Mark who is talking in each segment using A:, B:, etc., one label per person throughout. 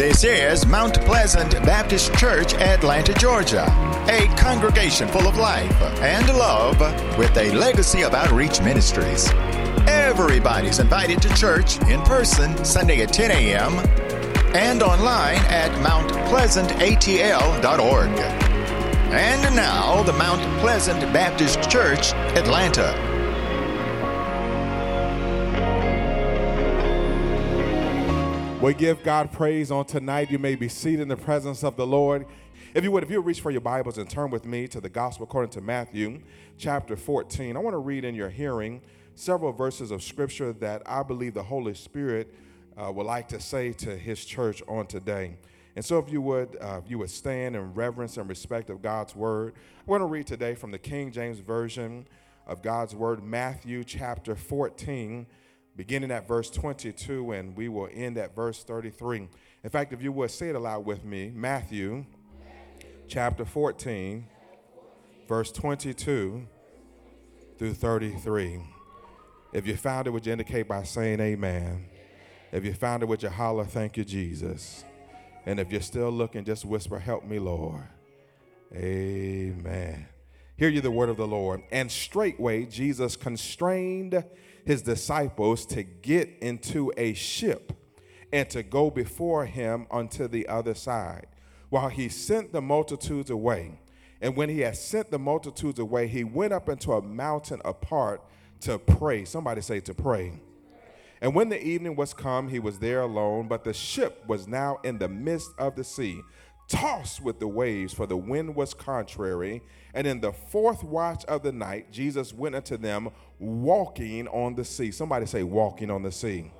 A: This is Mount Pleasant Baptist Church, Atlanta, Georgia, a congregation full of life and love with a legacy of outreach ministries. Everybody's invited to church in person Sunday at 10 a.m. and online at mountpleasantatl.org. And now, the Mount Pleasant Baptist Church, Atlanta.
B: We give God praise on tonight. You may be seated in the presence of the Lord. If you would, if you reach for your Bibles and turn with me to the Gospel according to Matthew, chapter 14, I want to read in your hearing several verses of Scripture that I believe the Holy Spirit uh, would like to say to His church on today. And so, if you would, uh, if you would stand in reverence and respect of God's Word, I want to read today from the King James Version of God's Word, Matthew chapter 14 beginning at verse 22, and we will end at verse 33. In fact, if you would say it aloud with me Matthew chapter 14, verse 22 through 33. If you found it, would you indicate by saying amen? If you found it, would you holler, thank you, Jesus? And if you're still looking, just whisper, help me, Lord. Amen. Hear you the word of the Lord. And straightway Jesus constrained his disciples to get into a ship and to go before him unto the other side, while he sent the multitudes away. And when he had sent the multitudes away, he went up into a mountain apart to pray. Somebody say to pray. And when the evening was come, he was there alone, but the ship was now in the midst of the sea, tossed with the waves, for the wind was contrary. And in the fourth watch of the night, Jesus went unto them walking on the sea. Somebody say, walking on the sea.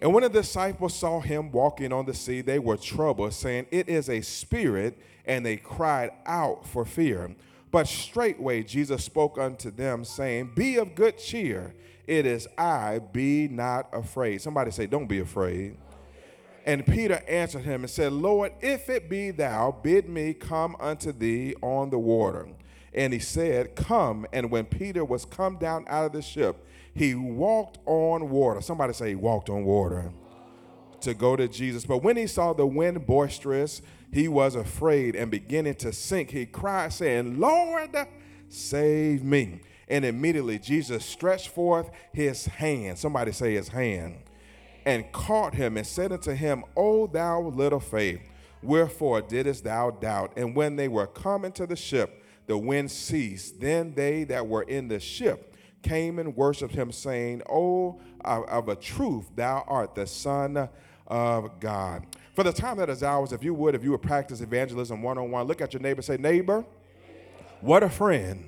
B: And when the disciples saw him walking on the sea, they were troubled, saying, It is a spirit, and they cried out for fear. But straightway Jesus spoke unto them, saying, Be of good cheer, it is I, be not afraid. Somebody say, Don't be afraid. And Peter answered him and said, Lord, if it be thou, bid me come unto thee on the water. And he said, Come. And when Peter was come down out of the ship, he walked on water. Somebody say, he walked on water to go to Jesus. But when he saw the wind boisterous, he was afraid and beginning to sink. He cried, saying, Lord, save me. And immediately Jesus stretched forth his hand. Somebody say his hand. And caught him and said unto him, O thou little faith, wherefore didst thou doubt? And when they were come into the ship, the wind ceased. Then they that were in the ship came and worshiped him, saying, O uh, of a truth, thou art the Son of God. For the time that is ours, if you would, if you would practice evangelism one on one, look at your neighbor, say, Neighbor, what a friend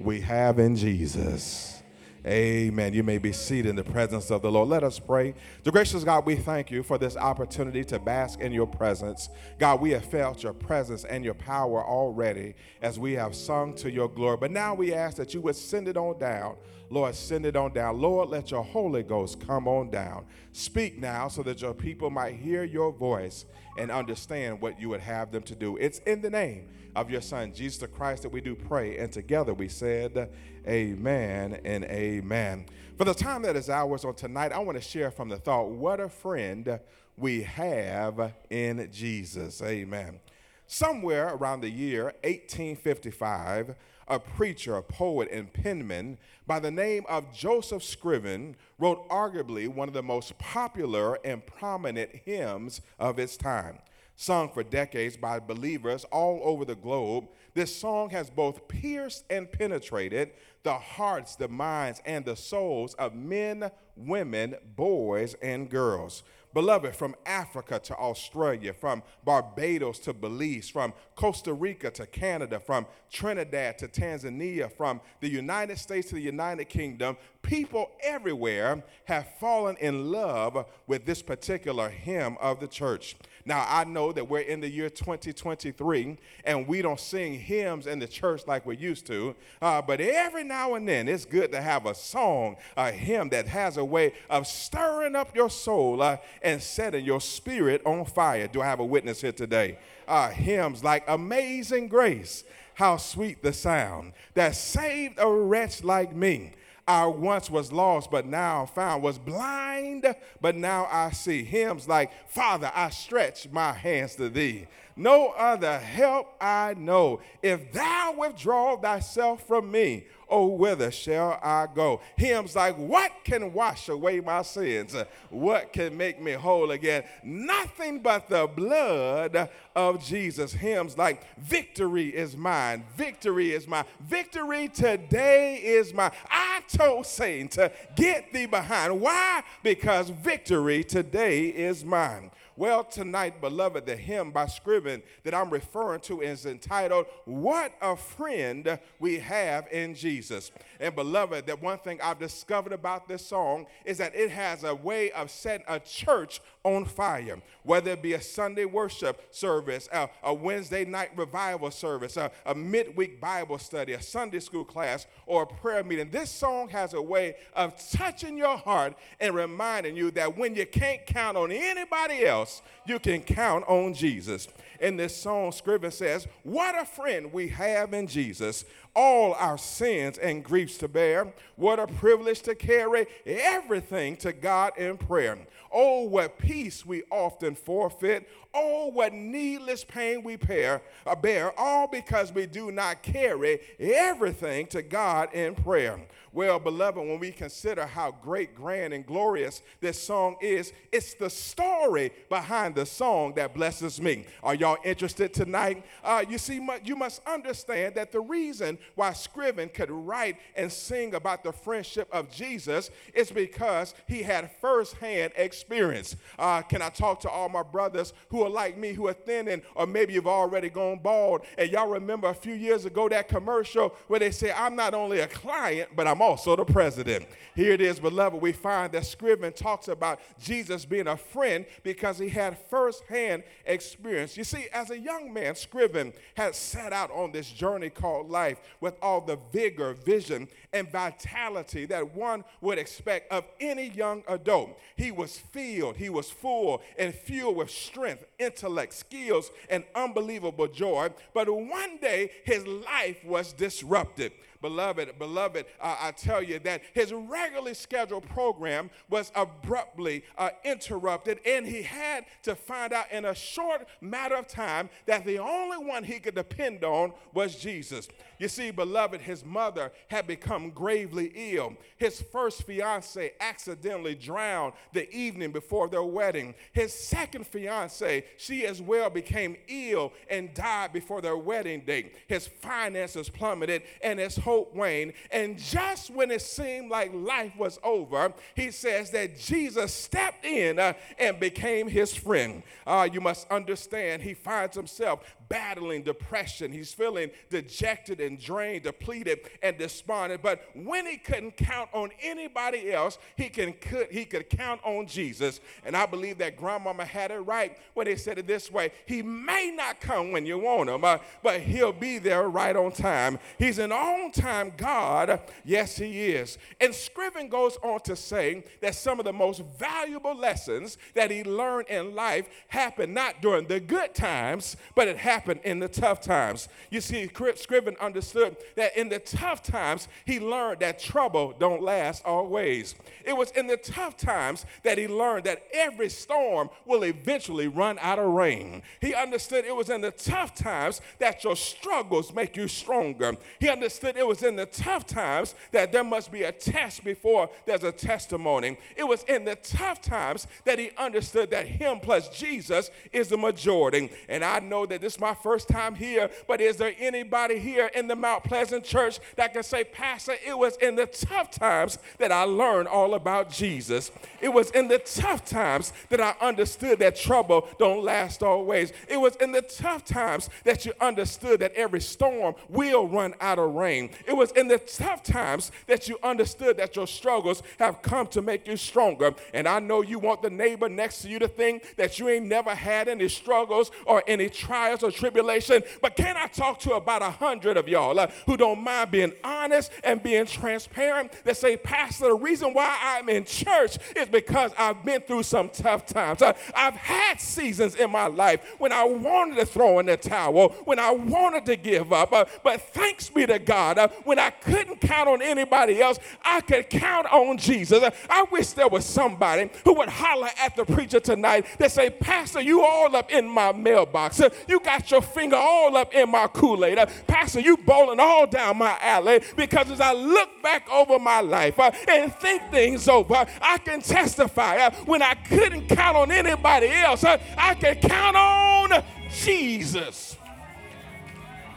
B: we have in Jesus. Amen. You may be seated in the presence of the Lord. Let us pray. The gracious God, we thank you for this opportunity to bask in your presence. God, we have felt your presence and your power already as we have sung to your glory. But now we ask that you would send it on down. Lord, send it on down. Lord, let your Holy Ghost come on down. Speak now so that your people might hear your voice and understand what you would have them to do. It's in the name of your Son, Jesus Christ, that we do pray. And together we said, Amen and amen. For the time that is ours on tonight, I want to share from the thought, what a friend we have in Jesus. Amen. Somewhere around the year 1855, a preacher, a poet, and penman by the name of Joseph Scriven wrote arguably one of the most popular and prominent hymns of its time. Sung for decades by believers all over the globe, this song has both pierced and penetrated the hearts, the minds, and the souls of men, women, boys, and girls. Beloved, from Africa to Australia, from Barbados to Belize, from Costa Rica to Canada, from Trinidad to Tanzania, from the United States to the United Kingdom, people everywhere have fallen in love with this particular hymn of the church. Now, I know that we're in the year 2023 and we don't sing hymns in the church like we used to, uh, but every now and then it's good to have a song, a hymn that has a way of stirring up your soul uh, and setting your spirit on fire. Do I have a witness here today? Uh, hymns like Amazing Grace, how sweet the sound that saved a wretch like me. I once was lost, but now found, was blind, but now I see. Hymns like, Father, I stretch my hands to thee. No other help I know. If thou withdraw thyself from me, oh, whither shall I go? Hymns like, What can wash away my sins? What can make me whole again? Nothing but the blood of Jesus. Hymns like, Victory is mine, victory is mine, victory today is mine. I told Satan to get thee behind. Why? Because victory today is mine. Well, tonight, beloved, the hymn by Scriven that I'm referring to is entitled, What a Friend We Have in Jesus. And, beloved, that one thing I've discovered about this song is that it has a way of setting a church on fire, whether it be a Sunday worship service, a, a Wednesday night revival service, a, a midweek Bible study, a Sunday school class, or a prayer meeting. This song has a way of touching your heart and reminding you that when you can't count on anybody else, you can count on Jesus. In this song, Scriven says, What a friend we have in Jesus all our sins and griefs to bear. What a privilege to carry everything to God in prayer. Oh, what peace we often forfeit. Oh, what needless pain we bear, uh, bear, all because we do not carry everything to God in prayer. Well, beloved, when we consider how great, grand, and glorious this song is, it's the story behind the song that blesses me. Are y'all interested tonight? Uh, you see, you must understand that the reason why Scriven could write and sing about the friendship of Jesus is because he had firsthand experience. Uh, can I talk to all my brothers who are like me, who are thin, and or maybe you've already gone bald? And y'all remember a few years ago that commercial where they say, I'm not only a client, but I'm also the president. Here it is, beloved. We find that Scriven talks about Jesus being a friend because he had firsthand experience. You see, as a young man, Scriven had set out on this journey called life with all the vigor, vision, and vitality that one would expect of any young adult. He was filled, he was full and fueled with strength, intellect, skills, and unbelievable joy. But one day, his life was disrupted. Beloved, beloved, uh, I tell you that his regularly scheduled program was abruptly uh, interrupted, and he had to find out in a short matter of time that the only one he could depend on was Jesus. You see, beloved, his mother had become gravely ill. His first fiance accidentally drowned the evening before their wedding. His second fiance, she as well became ill and died before their wedding date. His finances plummeted, and his hope waned. And just when it seemed like life was over, he says that Jesus stepped in uh, and became his friend. Uh, you must understand, he finds himself battling depression. He's feeling dejected and drained, depleted and despondent. But when he couldn't count on anybody else, he, can, could, he could count on Jesus. And I believe that grandmama had it right when they said it this way He may not come when you want him, uh, but he'll be there right on time. He's an on time God. Yes, he is. And Scriven goes on to say that some of the most valuable lessons that he learned in life happened not during the good times, but it happened happen in the tough times. You see, Scriven understood that in the tough times, he learned that trouble don't last always. It was in the tough times that he learned that every storm will eventually run out of rain. He understood it was in the tough times that your struggles make you stronger. He understood it was in the tough times that there must be a test before there's a testimony. It was in the tough times that he understood that him plus Jesus is the majority. And I know that this my first time here, but is there anybody here in the Mount Pleasant Church that can say, Pastor, it was in the tough times that I learned all about Jesus? It was in the tough times that I understood that trouble don't last always. It was in the tough times that you understood that every storm will run out of rain. It was in the tough times that you understood that your struggles have come to make you stronger. And I know you want the neighbor next to you to think that you ain't never had any struggles or any trials or tribulation. But can I talk to about a hundred of y'all uh, who don't mind being honest and being transparent that say, Pastor, the reason why I'm in church is because I've been through some tough times. Uh, I've had seasons in my life when I wanted to throw in the towel, when I wanted to give up. Uh, but thanks be to God uh, when I couldn't count on anybody else, I could count on Jesus. Uh, I wish there was somebody who would holler at the preacher tonight that say, Pastor, you all up in my mailbox. Uh, you got your finger all up in my Kool-Aid. Uh, Pastor, you bowling all down my alley because as I look back over my life uh, and think things over, I can testify uh, when I couldn't count on anybody else, uh, I can count on Jesus.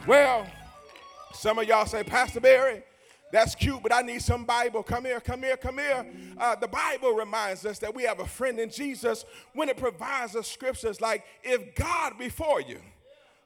B: Well, some of y'all say, Pastor Berry, that's cute, but I need some Bible. Come here, come here, come here. Uh, the Bible reminds us that we have a friend in Jesus when it provides us scriptures like, if God before you,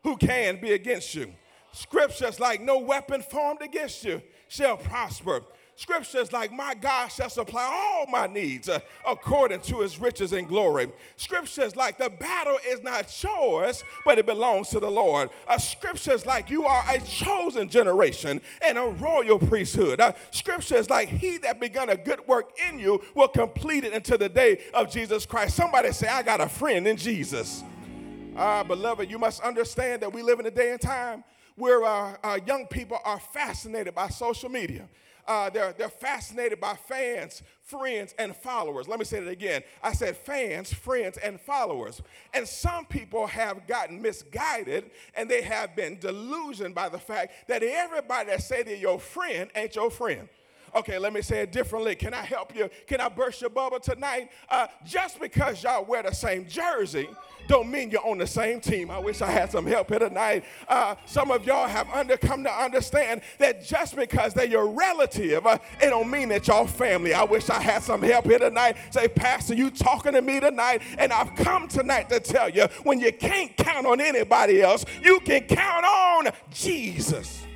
B: who can be against you? Scriptures like, no weapon formed against you shall prosper. Scriptures like, My God shall supply all my needs uh, according to his riches and glory. Scriptures like, The battle is not yours, but it belongs to the Lord. Uh, scriptures like, You are a chosen generation and a royal priesthood. Uh, scriptures like, He that begun a good work in you will complete it until the day of Jesus Christ. Somebody say, I got a friend in Jesus. Ah, beloved, you must understand that we live in a day and time where our, uh, young people are fascinated by social media uh, they're, they're fascinated by fans, friends, and followers. Let me say that again. I said fans, friends, and followers. And some people have gotten misguided and they have been delusioned by the fact that everybody that say they're your friend ain't your friend. Okay, let me say it differently. Can I help you? Can I burst your bubble tonight? Uh, just because y'all wear the same jersey don't mean you're on the same team. I wish I had some help here tonight. Uh, some of y'all have under, come to understand that just because they're your relative, uh, it don't mean that y'all family. I wish I had some help here tonight. Say, Pastor, you talking to me tonight, and I've come tonight to tell you when you can't count on anybody else, you can count on Jesus.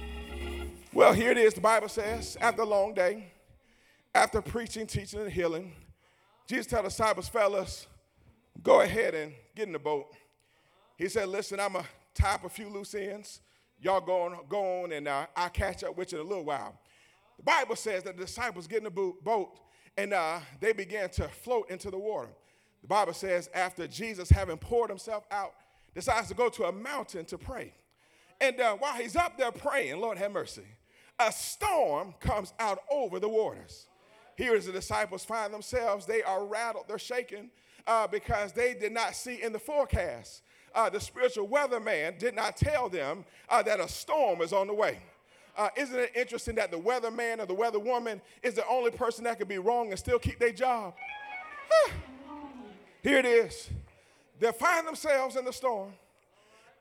B: Well, here it is. The Bible says, after a long day, after preaching, teaching, and healing, Jesus told the disciples, fellas, go ahead and get in the boat. He said, Listen, I'm going to tie up a few loose ends. Y'all go on, go on and uh, I'll catch up with you in a little while. The Bible says that the disciples get in the boat and uh, they began to float into the water. The Bible says, after Jesus, having poured himself out, decides to go to a mountain to pray. And uh, while he's up there praying, Lord have mercy, a storm comes out over the waters. Here is the disciples find themselves, they are rattled, they're shaken, uh, because they did not see in the forecast. Uh, the spiritual weatherman did not tell them uh, that a storm is on the way. Uh, isn't it interesting that the weatherman or the weatherwoman is the only person that could be wrong and still keep their job? Here it is. They find themselves in the storm,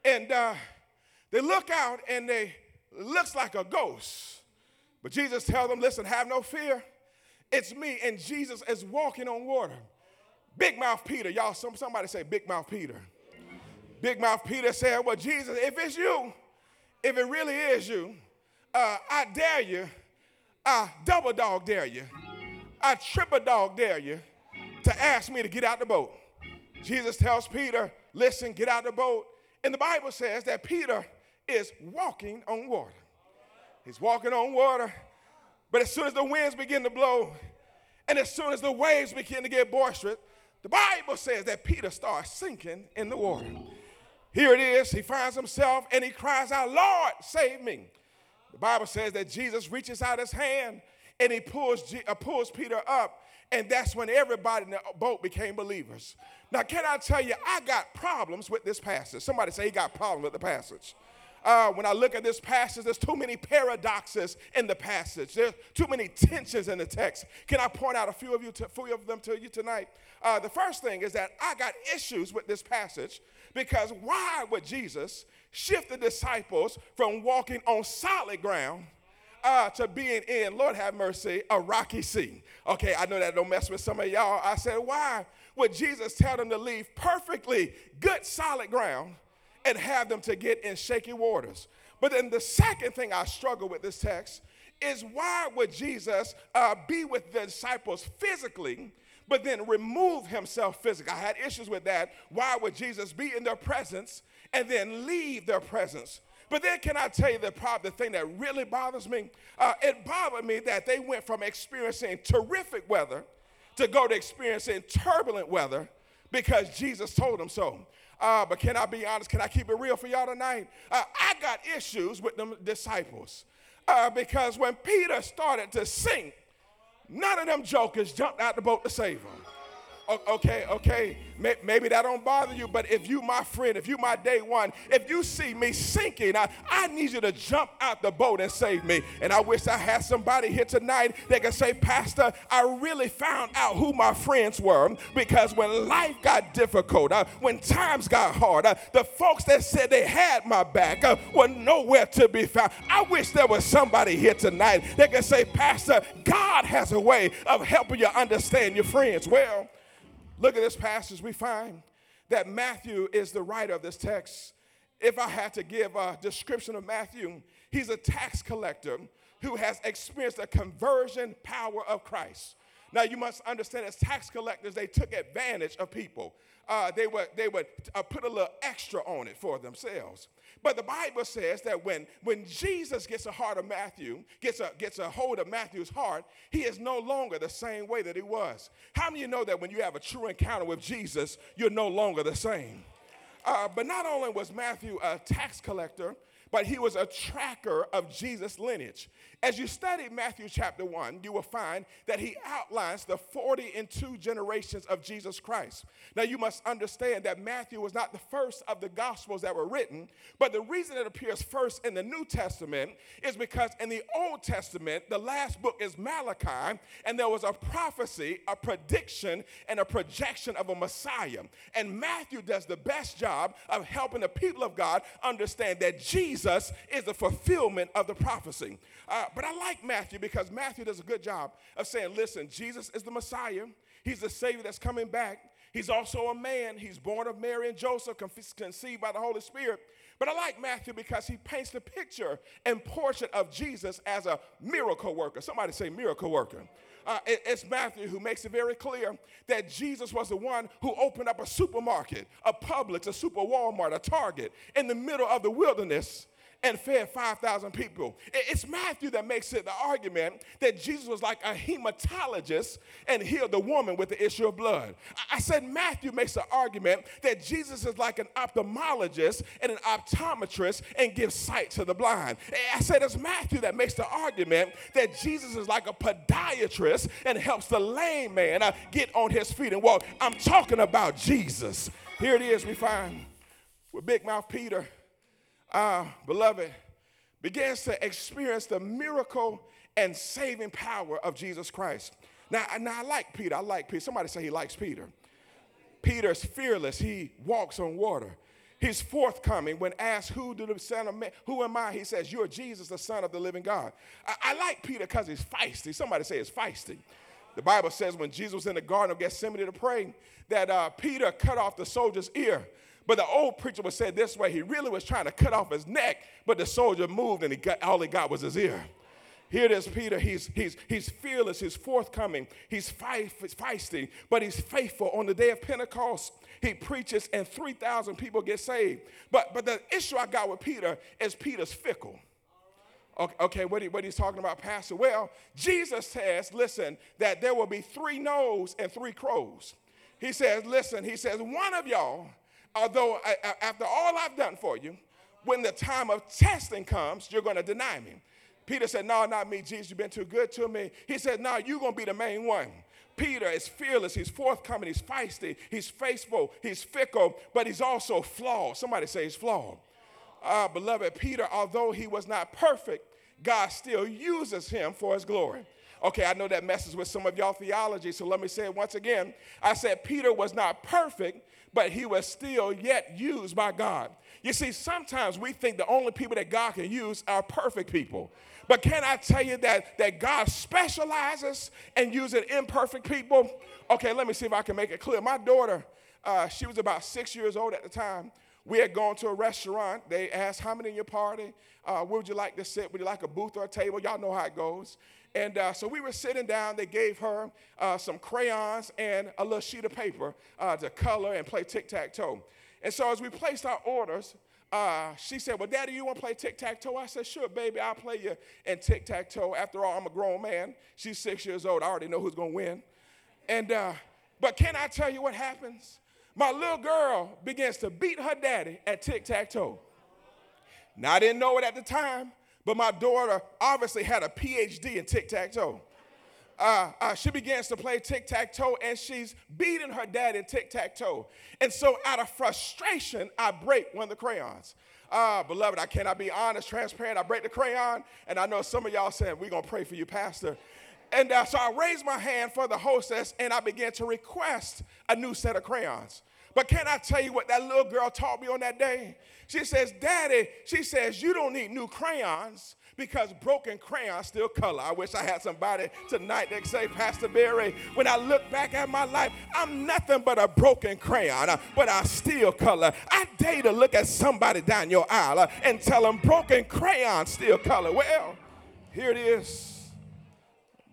B: and uh, they look out, and they looks like a ghost. But Jesus tells them, "Listen, have no fear. It's me." And Jesus is walking on water. Big Mouth Peter, y'all, some, somebody say Big Mouth Peter. Big Mouth Peter said, Well, Jesus, if it's you, if it really is you, uh, I dare you, I double dog dare you, I triple dog dare you to ask me to get out the boat. Jesus tells Peter, Listen, get out the boat. And the Bible says that Peter is walking on water. He's walking on water, but as soon as the winds begin to blow, and as soon as the waves begin to get boisterous, the Bible says that Peter starts sinking in the water. Here it is. He finds himself and he cries out, Lord, save me. The Bible says that Jesus reaches out his hand and he pulls, uh, pulls Peter up. And that's when everybody in the boat became believers. Now, can I tell you, I got problems with this passage. Somebody say he got problems with the passage uh, when I look at this passage, there's too many paradoxes in the passage. There's too many tensions in the text. Can I point out a few of you, to, few of them to you tonight? Uh, the first thing is that I got issues with this passage because why would Jesus shift the disciples from walking on solid ground uh, to being in, Lord have mercy, a rocky sea? Okay, I know that don't mess with some of y'all. I said, why would Jesus tell them to leave perfectly good solid ground? And have them to get in shaky waters. But then the second thing I struggle with this text is why would Jesus uh, be with the disciples physically, but then remove himself physically? I had issues with that. Why would Jesus be in their presence and then leave their presence? But then, can I tell you the problem, the thing that really bothers me? Uh, it bothered me that they went from experiencing terrific weather to go to experiencing turbulent weather because Jesus told them so. Uh, but can I be honest? Can I keep it real for y'all tonight? Uh, I got issues with them disciples. Uh, because when Peter started to sink, none of them jokers jumped out the boat to save him okay, okay, maybe that don't bother you, but if you my friend, if you my day one, if you see me sinking, I, I need you to jump out the boat and save me. And I wish I had somebody here tonight that can say, Pastor, I really found out who my friends were because when life got difficult, uh, when times got hard, uh, the folks that said they had my back uh, were nowhere to be found. I wish there was somebody here tonight that can say, Pastor, God has a way of helping you understand your friends well. Look at this passage, we find that Matthew is the writer of this text. If I had to give a description of Matthew, he's a tax collector who has experienced the conversion power of Christ. Now you must understand, as tax collectors, they took advantage of people. Uh, they would they would uh, put a little extra on it for themselves. But the Bible says that when, when Jesus gets a heart of Matthew, gets a, gets a hold of Matthew's heart, he is no longer the same way that he was. How many of you know that when you have a true encounter with Jesus, you're no longer the same? Uh, but not only was Matthew a tax collector, but he was a tracker of Jesus' lineage. As you study Matthew chapter 1, you will find that he outlines the 40 and two generations of Jesus Christ. Now, you must understand that Matthew was not the first of the gospels that were written, but the reason it appears first in the New Testament is because in the Old Testament, the last book is Malachi, and there was a prophecy, a prediction, and a projection of a Messiah. And Matthew does the best job of helping the people of God understand that Jesus is the fulfillment of the prophecy. Uh, but I like Matthew because Matthew does a good job of saying, listen, Jesus is the Messiah. He's the Savior that's coming back. He's also a man. He's born of Mary and Joseph, conceived by the Holy Spirit. But I like Matthew because he paints the picture and portrait of Jesus as a miracle worker. Somebody say miracle worker. Uh, it, it's Matthew who makes it very clear that Jesus was the one who opened up a supermarket, a Publix, a super Walmart, a Target in the middle of the wilderness and fed 5,000 people. It's Matthew that makes it the argument that Jesus was like a hematologist and healed the woman with the issue of blood. I said Matthew makes the argument that Jesus is like an ophthalmologist and an optometrist and gives sight to the blind. I said it's Matthew that makes the argument that Jesus is like a podiatrist and helps the lame man uh, get on his feet and walk. I'm talking about Jesus. Here it is, we find with Big Mouth Peter uh, beloved, begins to experience the miracle and saving power of Jesus Christ. Now, now I like Peter. I like Peter. Somebody say he likes Peter. Peter's fearless. He walks on water. He's forthcoming when asked, Who do the Son of Man? Who am I? He says, You're Jesus, the Son of the living God. I, I like Peter because he's feisty. Somebody say he's feisty. The Bible says when Jesus was in the Garden of Gethsemane to pray, that uh, Peter cut off the soldier's ear but the old preacher would say this way he really was trying to cut off his neck, but the soldier moved and he got, all he got was his ear. Here it is, Peter. He's, he's, he's fearless, he's forthcoming, he's feisty, but he's faithful. On the day of Pentecost, he preaches and 3,000 people get saved. But, but the issue I got with Peter is Peter's fickle. Okay, okay what, he, what he's talking about, Pastor? Well, Jesus says, listen, that there will be three no's and three crows. He says, listen, he says, one of y'all although I, after all I've done for you, when the time of testing comes, you're going to deny me. Peter said, No, not me, Jesus. You've been too good to me. He said, No, you're going to be the main one. Peter is fearless, he's forthcoming, he's feisty, he's faithful, he's fickle, but he's also flawed. Somebody say he's flawed. Uh, beloved, Peter, although he was not perfect, God still uses him for his glory. Okay, I know that messes with some of y'all theology, so let me say it once again. I said Peter was not perfect, but he was still yet used by God. You see, sometimes we think the only people that God can use are perfect people. But can I tell you that, that God specializes in using imperfect people? Okay, let me see if I can make it clear. My daughter, uh, she was about six years old at the time. We had gone to a restaurant. They asked, How many in your party? Uh, where would you like to sit? Would you like a booth or a table? Y'all know how it goes. And uh, so we were sitting down. They gave her uh, some crayons and a little sheet of paper uh, to color and play tic tac toe. And so as we placed our orders, uh, she said, Well, Daddy, you want to play tic tac toe? I said, Sure, baby, I'll play you in tic tac toe. After all, I'm a grown man. She's six years old. I already know who's going to win. And, uh, but can I tell you what happens? My little girl begins to beat her daddy at tic tac toe. Now, I didn't know it at the time, But my daughter obviously had a PhD in tic tac toe. Uh, uh, she begins to play tic tac toe and she's beating her dad in tic tac toe. And so, out of frustration, I break one of the crayons. Uh, beloved, I cannot be honest, transparent. I break the crayon, and I know some of y'all saying, We're going to pray for you, Pastor. And uh, so I raised my hand for the hostess and I began to request a new set of crayons. But can I tell you what that little girl taught me on that day? She says, Daddy, she says, you don't need new crayons because broken crayons still color. I wish I had somebody tonight that say, Pastor Berry, when I look back at my life, I'm nothing but a broken crayon, uh, but I still color. I dare to look at somebody down your aisle uh, and tell them broken crayons still color. Well, here it is.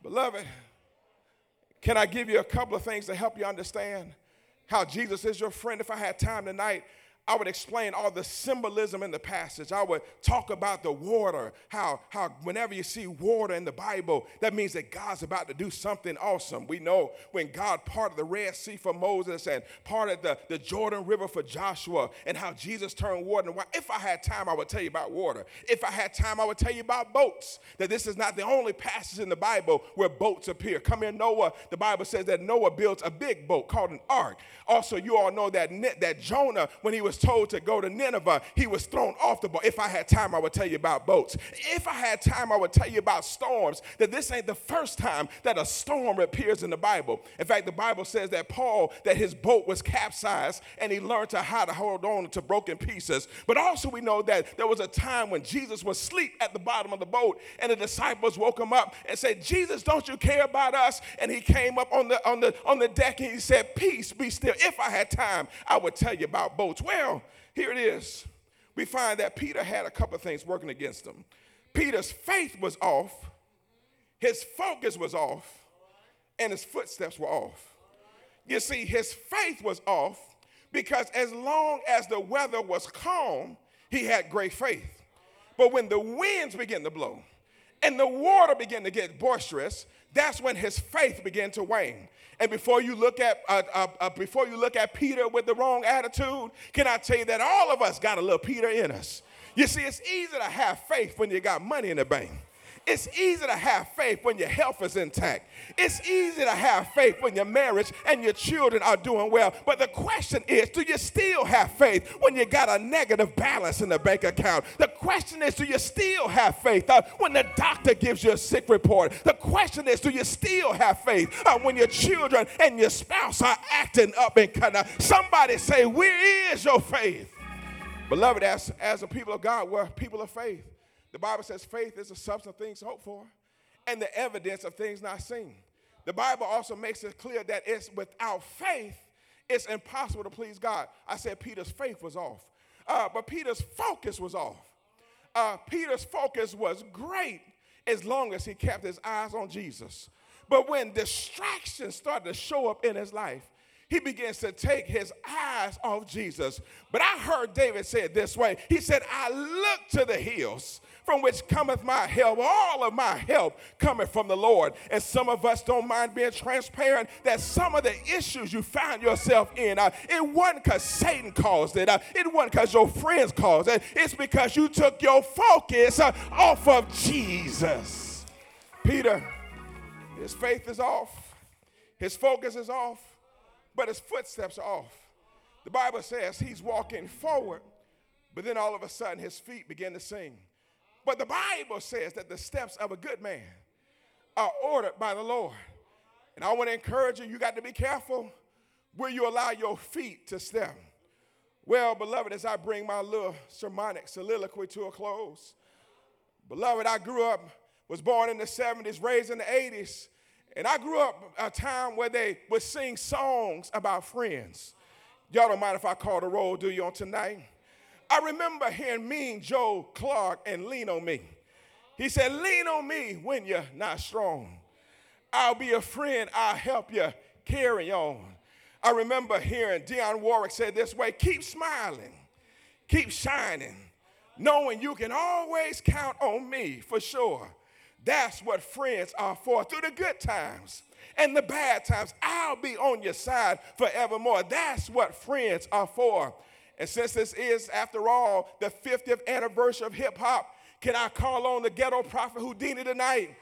B: Beloved, can I give you a couple of things to help you understand how Jesus is your friend? If I had time tonight, I would explain all the symbolism in the passage. I would talk about the water, how, how whenever you see water in the Bible, that means that God's about to do something awesome. We know when God parted the Red Sea for Moses and parted the, the Jordan River for Joshua and how Jesus turned water wine. If I had time, I would tell you about water. If I had time, I would tell you about boats. That this is not the only passage in the Bible where boats appear. Come here, Noah. The Bible says that Noah built a big boat called an ark. Also, you all know that, that Jonah, when he was told to go to Nineveh, he was thrown off the boat. If I had time, I would tell you about boats. If I had time, I would tell you about storms. That this ain't the first time that a storm appears in the Bible. In fact, the Bible says that Paul, that his boat was capsized and he learned to how to hold on to broken pieces. But also, we know that there was a time when Jesus was asleep at the bottom of the boat and the disciples woke him up and said, Jesus, don't you care about us? And he came up on the, on the, on the deck and he said, Peace, be still. If I had time, I would tell you about boats. Well, here it is. We find that Peter had a couple of things working against him. Peter's faith was off, his focus was off, and his footsteps were off. You see, his faith was off because as long as the weather was calm, he had great faith. But when the winds began to blow and the water began to get boisterous, that's when his faith began to wane. And before you look at uh, uh, uh, before you look at Peter with the wrong attitude, can I tell you that all of us got a little Peter in us? You see, it's easy to have faith when you got money in the bank. It's easy to have faith when your health is intact. It's easy to have faith when your marriage and your children are doing well. But the question is, do you still have faith when you got a negative balance in the bank account? The question is, do you still have faith uh, when the doctor gives you a sick report? The question is, do you still have faith uh, when your children and your spouse are acting up and kind of somebody say, where is your faith? Beloved, as, as a people of God, we're people of faith. The Bible says faith is the substance of things hoped for and the evidence of things not seen. The Bible also makes it clear that it's without faith, it's impossible to please God. I said Peter's faith was off, uh, but Peter's focus was off. Uh, Peter's focus was great as long as he kept his eyes on Jesus. But when distractions started to show up in his life, he begins to take his eyes off Jesus. But I heard David say it this way He said, I look to the hills from which cometh my help. All of my help cometh from the Lord. And some of us don't mind being transparent that some of the issues you find yourself in, uh, it wasn't because Satan caused it. Uh, it wasn't because your friends caused it. It's because you took your focus uh, off of Jesus. Peter, his faith is off. His focus is off, but his footsteps are off. The Bible says he's walking forward, but then all of a sudden his feet begin to sing. But the Bible says that the steps of a good man are ordered by the Lord. And I want to encourage you, you got to be careful where you allow your feet to step. Well, beloved, as I bring my little sermonic soliloquy to a close, beloved, I grew up, was born in the 70s, raised in the 80s, and I grew up a time where they would sing songs about friends. Y'all don't mind if I call the roll, do you, on tonight? I remember hearing Mean Joe Clark and Lean on Me. He said, Lean on me when you're not strong. I'll be a friend, I'll help you carry on. I remember hearing Dionne Warwick say this way keep smiling, keep shining, knowing you can always count on me for sure. That's what friends are for through the good times and the bad times. I'll be on your side forevermore. That's what friends are for. And since this is, after all, the 50th anniversary of hip hop, Can I call on the ghetto prophet Whodini tonight?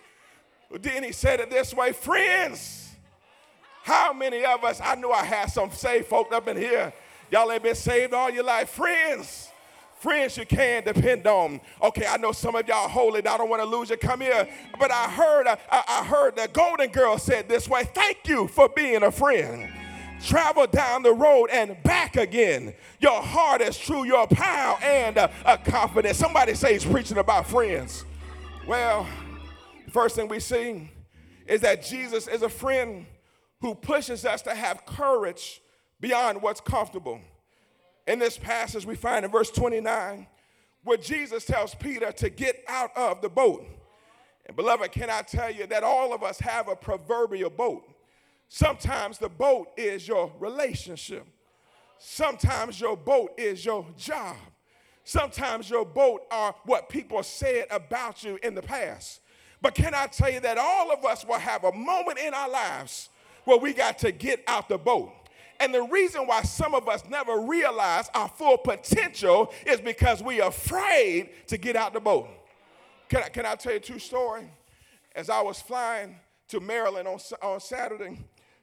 B: Whodini said it this way Friends, how many of us, I knew I had some saved folk up in here. Y'all ain't been saved all your life. Friends, friends you can depend on. Okay, I know some of y'all holy. I don't want to lose you. Come here. But I heard, I, I heard the golden girl said this way. Thank you for being a friend. Travel down the road and back again. Your heart is true, your power and uh, a confidence. Somebody say he's preaching about friends. Well, first thing we see is that Jesus is a friend who pushes us to have courage beyond what's comfortable. In this passage, we find in verse 29 where Jesus tells Peter to get out of the boat. And beloved, can I tell you that all of us have a proverbial boat? Sometimes the boat is your relationship. Sometimes your boat is your job. Sometimes your boat are what people said about you in the past. But can I tell you that all of us will have a moment in our lives where we got to get out the boat? And the reason why some of us never realize our full potential is because we are afraid to get out the boat. Can I, can I tell you a true story? As I was flying to Maryland on, on Saturday,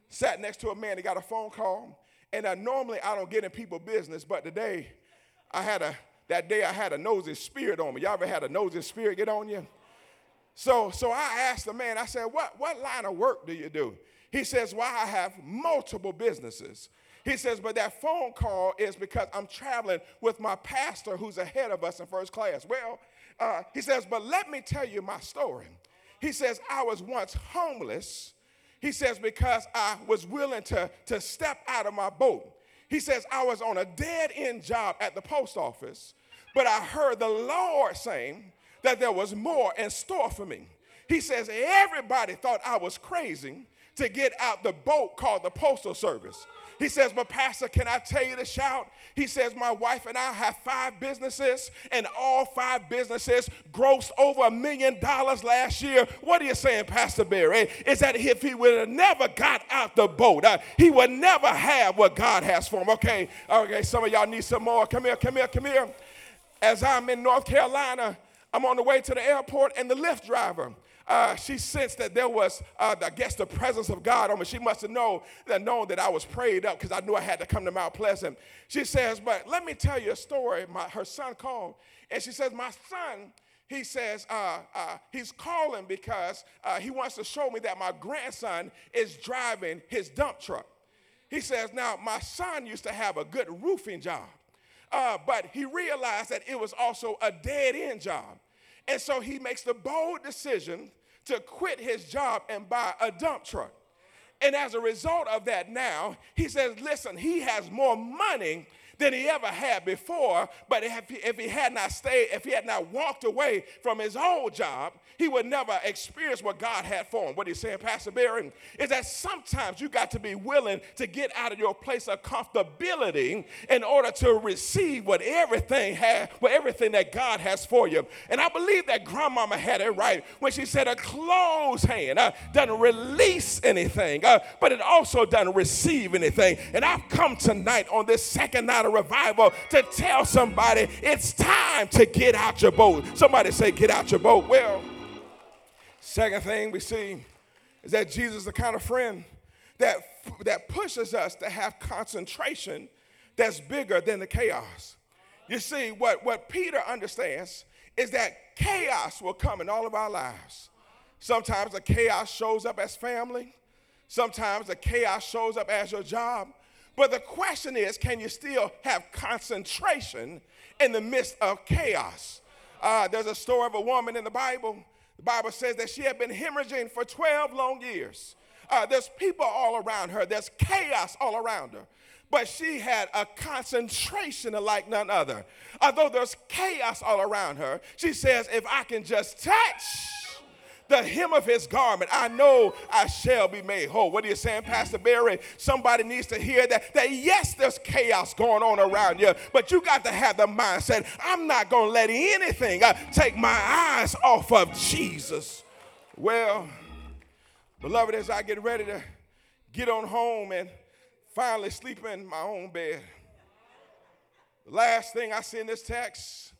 B: sat next to a man, he got a phone call. And uh, normally I don't get in people business, but today I had a, that day I had a nosy spirit on me. Y'all ever had a nosy spirit get on you? So, so I asked the man, I said, what, what line of work do you do? He says, Well, I have multiple businesses. He says, But that phone call is because I'm traveling with my pastor who's ahead of us in first class. Well, uh, he says, But let me tell you my story. He says, I was once homeless. He says, Because I was willing to, to step out of my boat. He says, I was on a dead end job at the post office, but I heard the Lord saying that there was more in store for me. He says, Everybody thought I was crazy to get out the boat called the Postal Service. He says, But Pastor, can I tell you to shout? He says, My wife and I have five businesses, and all five businesses grossed over a million dollars last year. What are you saying, Pastor Berry? Is that if he would have never got out the boat, uh, he would never have what God has for him. Okay, okay, some of y'all need some more. Come here, come here, come here. As I'm in North Carolina, I'm on the way to the airport, and the Lyft driver, uh, she sensed that there was, uh, I guess, the presence of God on me. She must have known that, known that I was prayed up because I knew I had to come to Mount Pleasant. She says, but let me tell you a story. My, her son called, and she says, my son, he says uh, uh, he's calling because uh, he wants to show me that my grandson is driving his dump truck. He says, now my son used to have a good roofing job, uh, but he realized that it was also a dead end job. And so he makes the bold decision to quit his job and buy a dump truck. And as a result of that, now he says, listen, he has more money than he ever had before. But if he, if he had not stayed, if he had not walked away from his old job, he would never experience what God had for him. What he's saying, Pastor Berry, is that sometimes you got to be willing to get out of your place of comfortability in order to receive what everything had, what everything that God has for you. And I believe that grandmama had it right when she said a closed hand uh, doesn't release anything, uh, but it also doesn't receive anything. And I've come tonight on this second night of revival to tell somebody it's time to get out your boat. Somebody say, get out your boat. Well, second thing we see is that Jesus is the kind of friend that, that pushes us to have concentration that's bigger than the chaos. You see, what, what Peter understands is that chaos will come in all of our lives. Sometimes the chaos shows up as family. Sometimes the chaos shows up as your job. But the question is can you still have concentration in the midst of chaos? Uh, there's a story of a woman in the Bible. The Bible says that she had been hemorrhaging for 12 long years. Uh, there's people all around her, there's chaos all around her. But she had a concentration like none other. Although there's chaos all around her, she says, If I can just touch the hem of his garment, I know I shall be made whole. What are you saying, Pastor Berry? Somebody needs to hear that. That yes, there's chaos going on around you, but you got to have the mindset I'm not going to let anything uh, take my eyes off of Jesus. Well, beloved, as I get ready to get on home and finally sleep in my own bed, the last thing I see in this text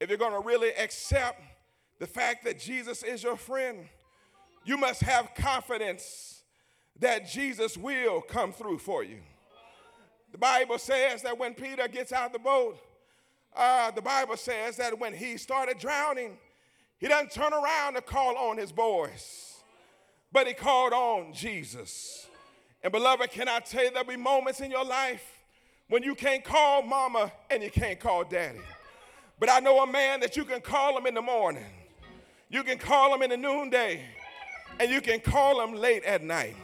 B: if you're going to really accept the fact that Jesus is your friend, you must have confidence that Jesus will come through for you. The Bible says that when Peter gets out of the boat, uh, the Bible says that when he started drowning, he doesn't turn around to call on his boys, but he called on Jesus. And beloved, can I tell you there'll be moments in your life when you can't call mama and you can't call daddy. But I know a man that you can call him in the morning, you can call him in the noonday, and you can call him late at night.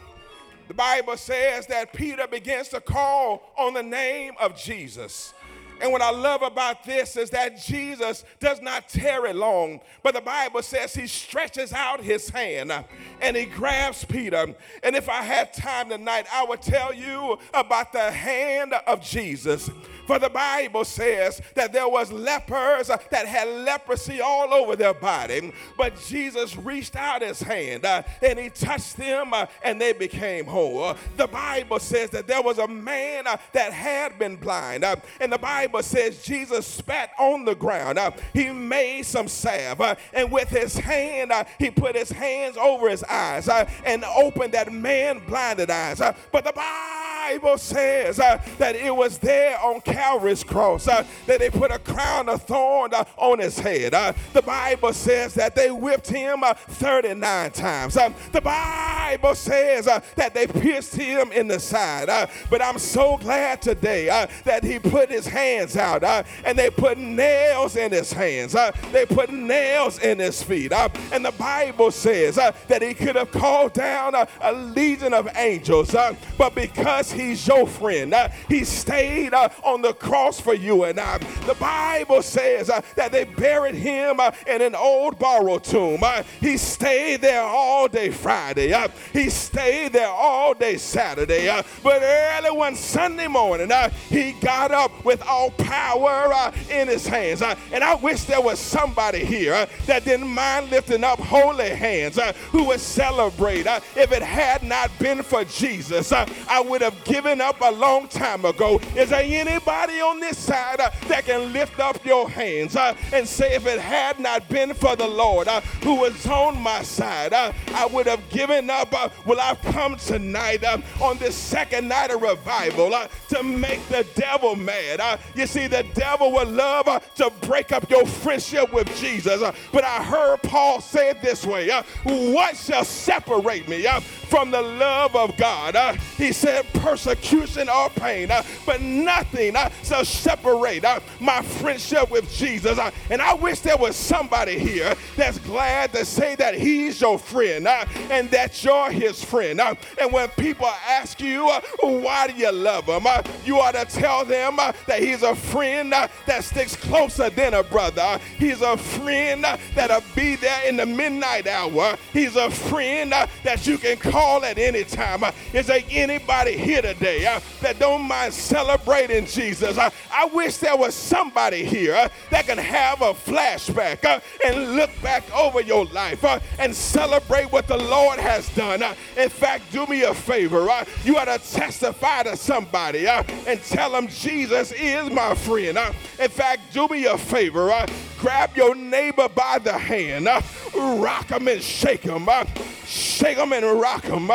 B: The Bible says that Peter begins to call on the name of Jesus. And what I love about this is that Jesus does not tarry long, but the Bible says he stretches out his hand and he grabs Peter. And if I had time tonight, I would tell you about the hand of Jesus. For the Bible says that there was lepers that had leprosy all over their body, but Jesus reached out his hand uh, and he touched them uh, and they became whole. The Bible says that there was a man uh, that had been blind, uh, and the Bible says Jesus spat on the ground. Uh, he made some salve, uh, and with his hand, he put his hands over his eyes and opened that man blinded eyes. but the Bible says that it was there on Calvary's cross uh, that they put a crown of thorn uh, on his head. Uh, the Bible says that they whipped him uh, 39 times. Uh, the Bible says uh, that they pierced him in the side. but I'm so glad today that he put his hands out and they put nails in his hands. they put nails in his feet. and the Bible says that he could have called down a legion of angels, but because he's your friend, he stayed on the the cross for you and I. The Bible says uh, that they buried him uh, in an old borrowed tomb. Uh, he stayed there all day Friday. Uh, he stayed there all day Saturday. Uh, but early one Sunday morning, uh, he got up with all power in his hands. and I wish there was somebody here that didn't mind lifting up holy hands who would celebrate. if it had not been for Jesus, I would have given up a long time ago. Is there anybody? On this side uh, that can lift up your hands uh, and say, if it had not been for the Lord uh, who was on my side, uh, I would have given up. Uh, well, I've come tonight uh, on this second night of revival to make the devil mad. you see, the devil would love to break up your friendship with Jesus. but I heard Paul say it this way What shall separate me from the love of God? Uh, he said, persecution or pain, uh, but nothing uh, shall separate uh, my friendship with Jesus. Uh, and I wish there was somebody here that's glad to say that he's your friend uh, and that you're his friend. and when people ask you, why do you love him? you ought to tell them that he's a friend that sticks closer than a brother. He's a friend that'll be there in the midnight hour. He's a friend that you can call at any time. Is there anybody here today that don't mind celebrating Jesus? Jesus. I, wish there was somebody here uh, that can have a flashback uh, and look back over your life uh, and celebrate what the Lord has done. Uh, in fact, do me a favor. Uh, you ought to testify to somebody uh, and tell them Jesus is my friend. in fact, do me a favor. grab your neighbor by the hand, rock him and shake him, shake him and rock him,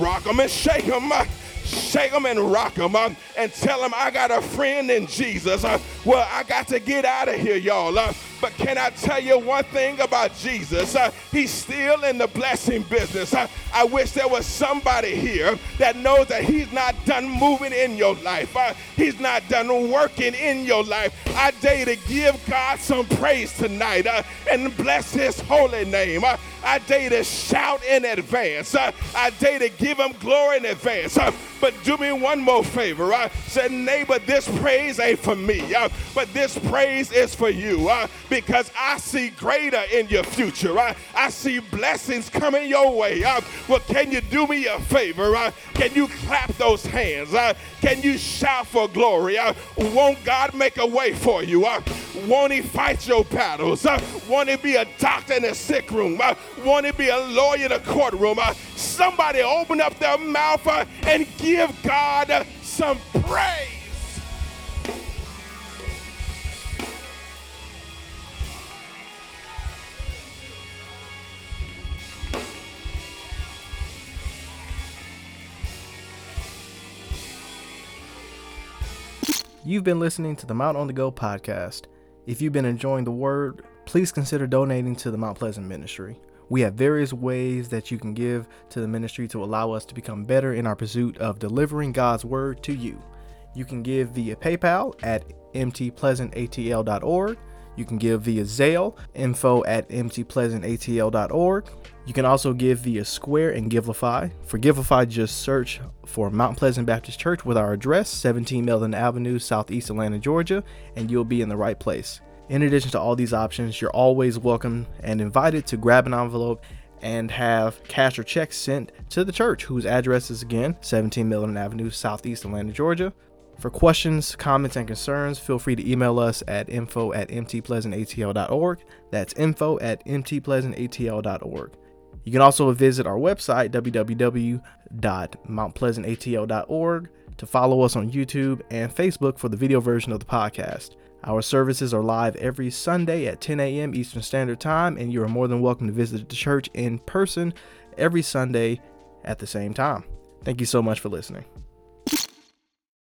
B: rock him and shake up. shake them and rock them uh, and tell them I got a friend in Jesus. Uh, well, I got to get out of here, y'all. Uh, but can I tell you one thing about Jesus? Uh, he's still in the blessing business. Uh, I wish there was somebody here that knows that he's not done moving in your life. Uh, he's not done working in your life. I dare you to give God some praise tonight uh, and bless his holy name. Uh, I dare you to shout in advance. Uh, I dare you to give him glory in advance. but do me one more favor. I said, neighbor, this praise ain't for me, but this praise is for you because I see greater in your future. I, I see blessings coming your way. Uh, well, can you do me a favor? Uh, can you clap those hands? Uh, can you shout for glory? Uh, won't God make a way for you? Uh, won't He fight your battles? Uh, won't He be a doctor in a sick room? want to be a lawyer in a courtroom, uh, somebody open up their mouth uh, and give God uh, some praise.
C: You've been listening to the Mount on the Go podcast. If you've been enjoying the word, please consider donating to the Mount Pleasant Ministry. We have various ways that you can give to the ministry to allow us to become better in our pursuit of delivering God's word to you. You can give via PayPal at mtpleasantatl.org. You can give via Zelle, info at mtpleasantatl.org. You can also give via Square and Givelify. For Givelify, just search for Mount Pleasant Baptist Church with our address, 17 Melvin Avenue, Southeast Atlanta, Georgia, and you'll be in the right place. In addition to all these options, you're always welcome and invited to grab an envelope and have cash or checks sent to the church, whose address is again 17 Melvin Avenue, Southeast Atlanta, Georgia. For questions, comments, and concerns, feel free to email us at info at mtpleasantatl.org. That's info at mtpleasantatl.org. You can also visit our website, www.mountpleasantatl.org, to follow us on YouTube and Facebook for the video version of the podcast. Our services are live every Sunday at 10 a.m. Eastern Standard Time, and you are more than welcome to visit the church in person every Sunday at the same time. Thank you so much for listening.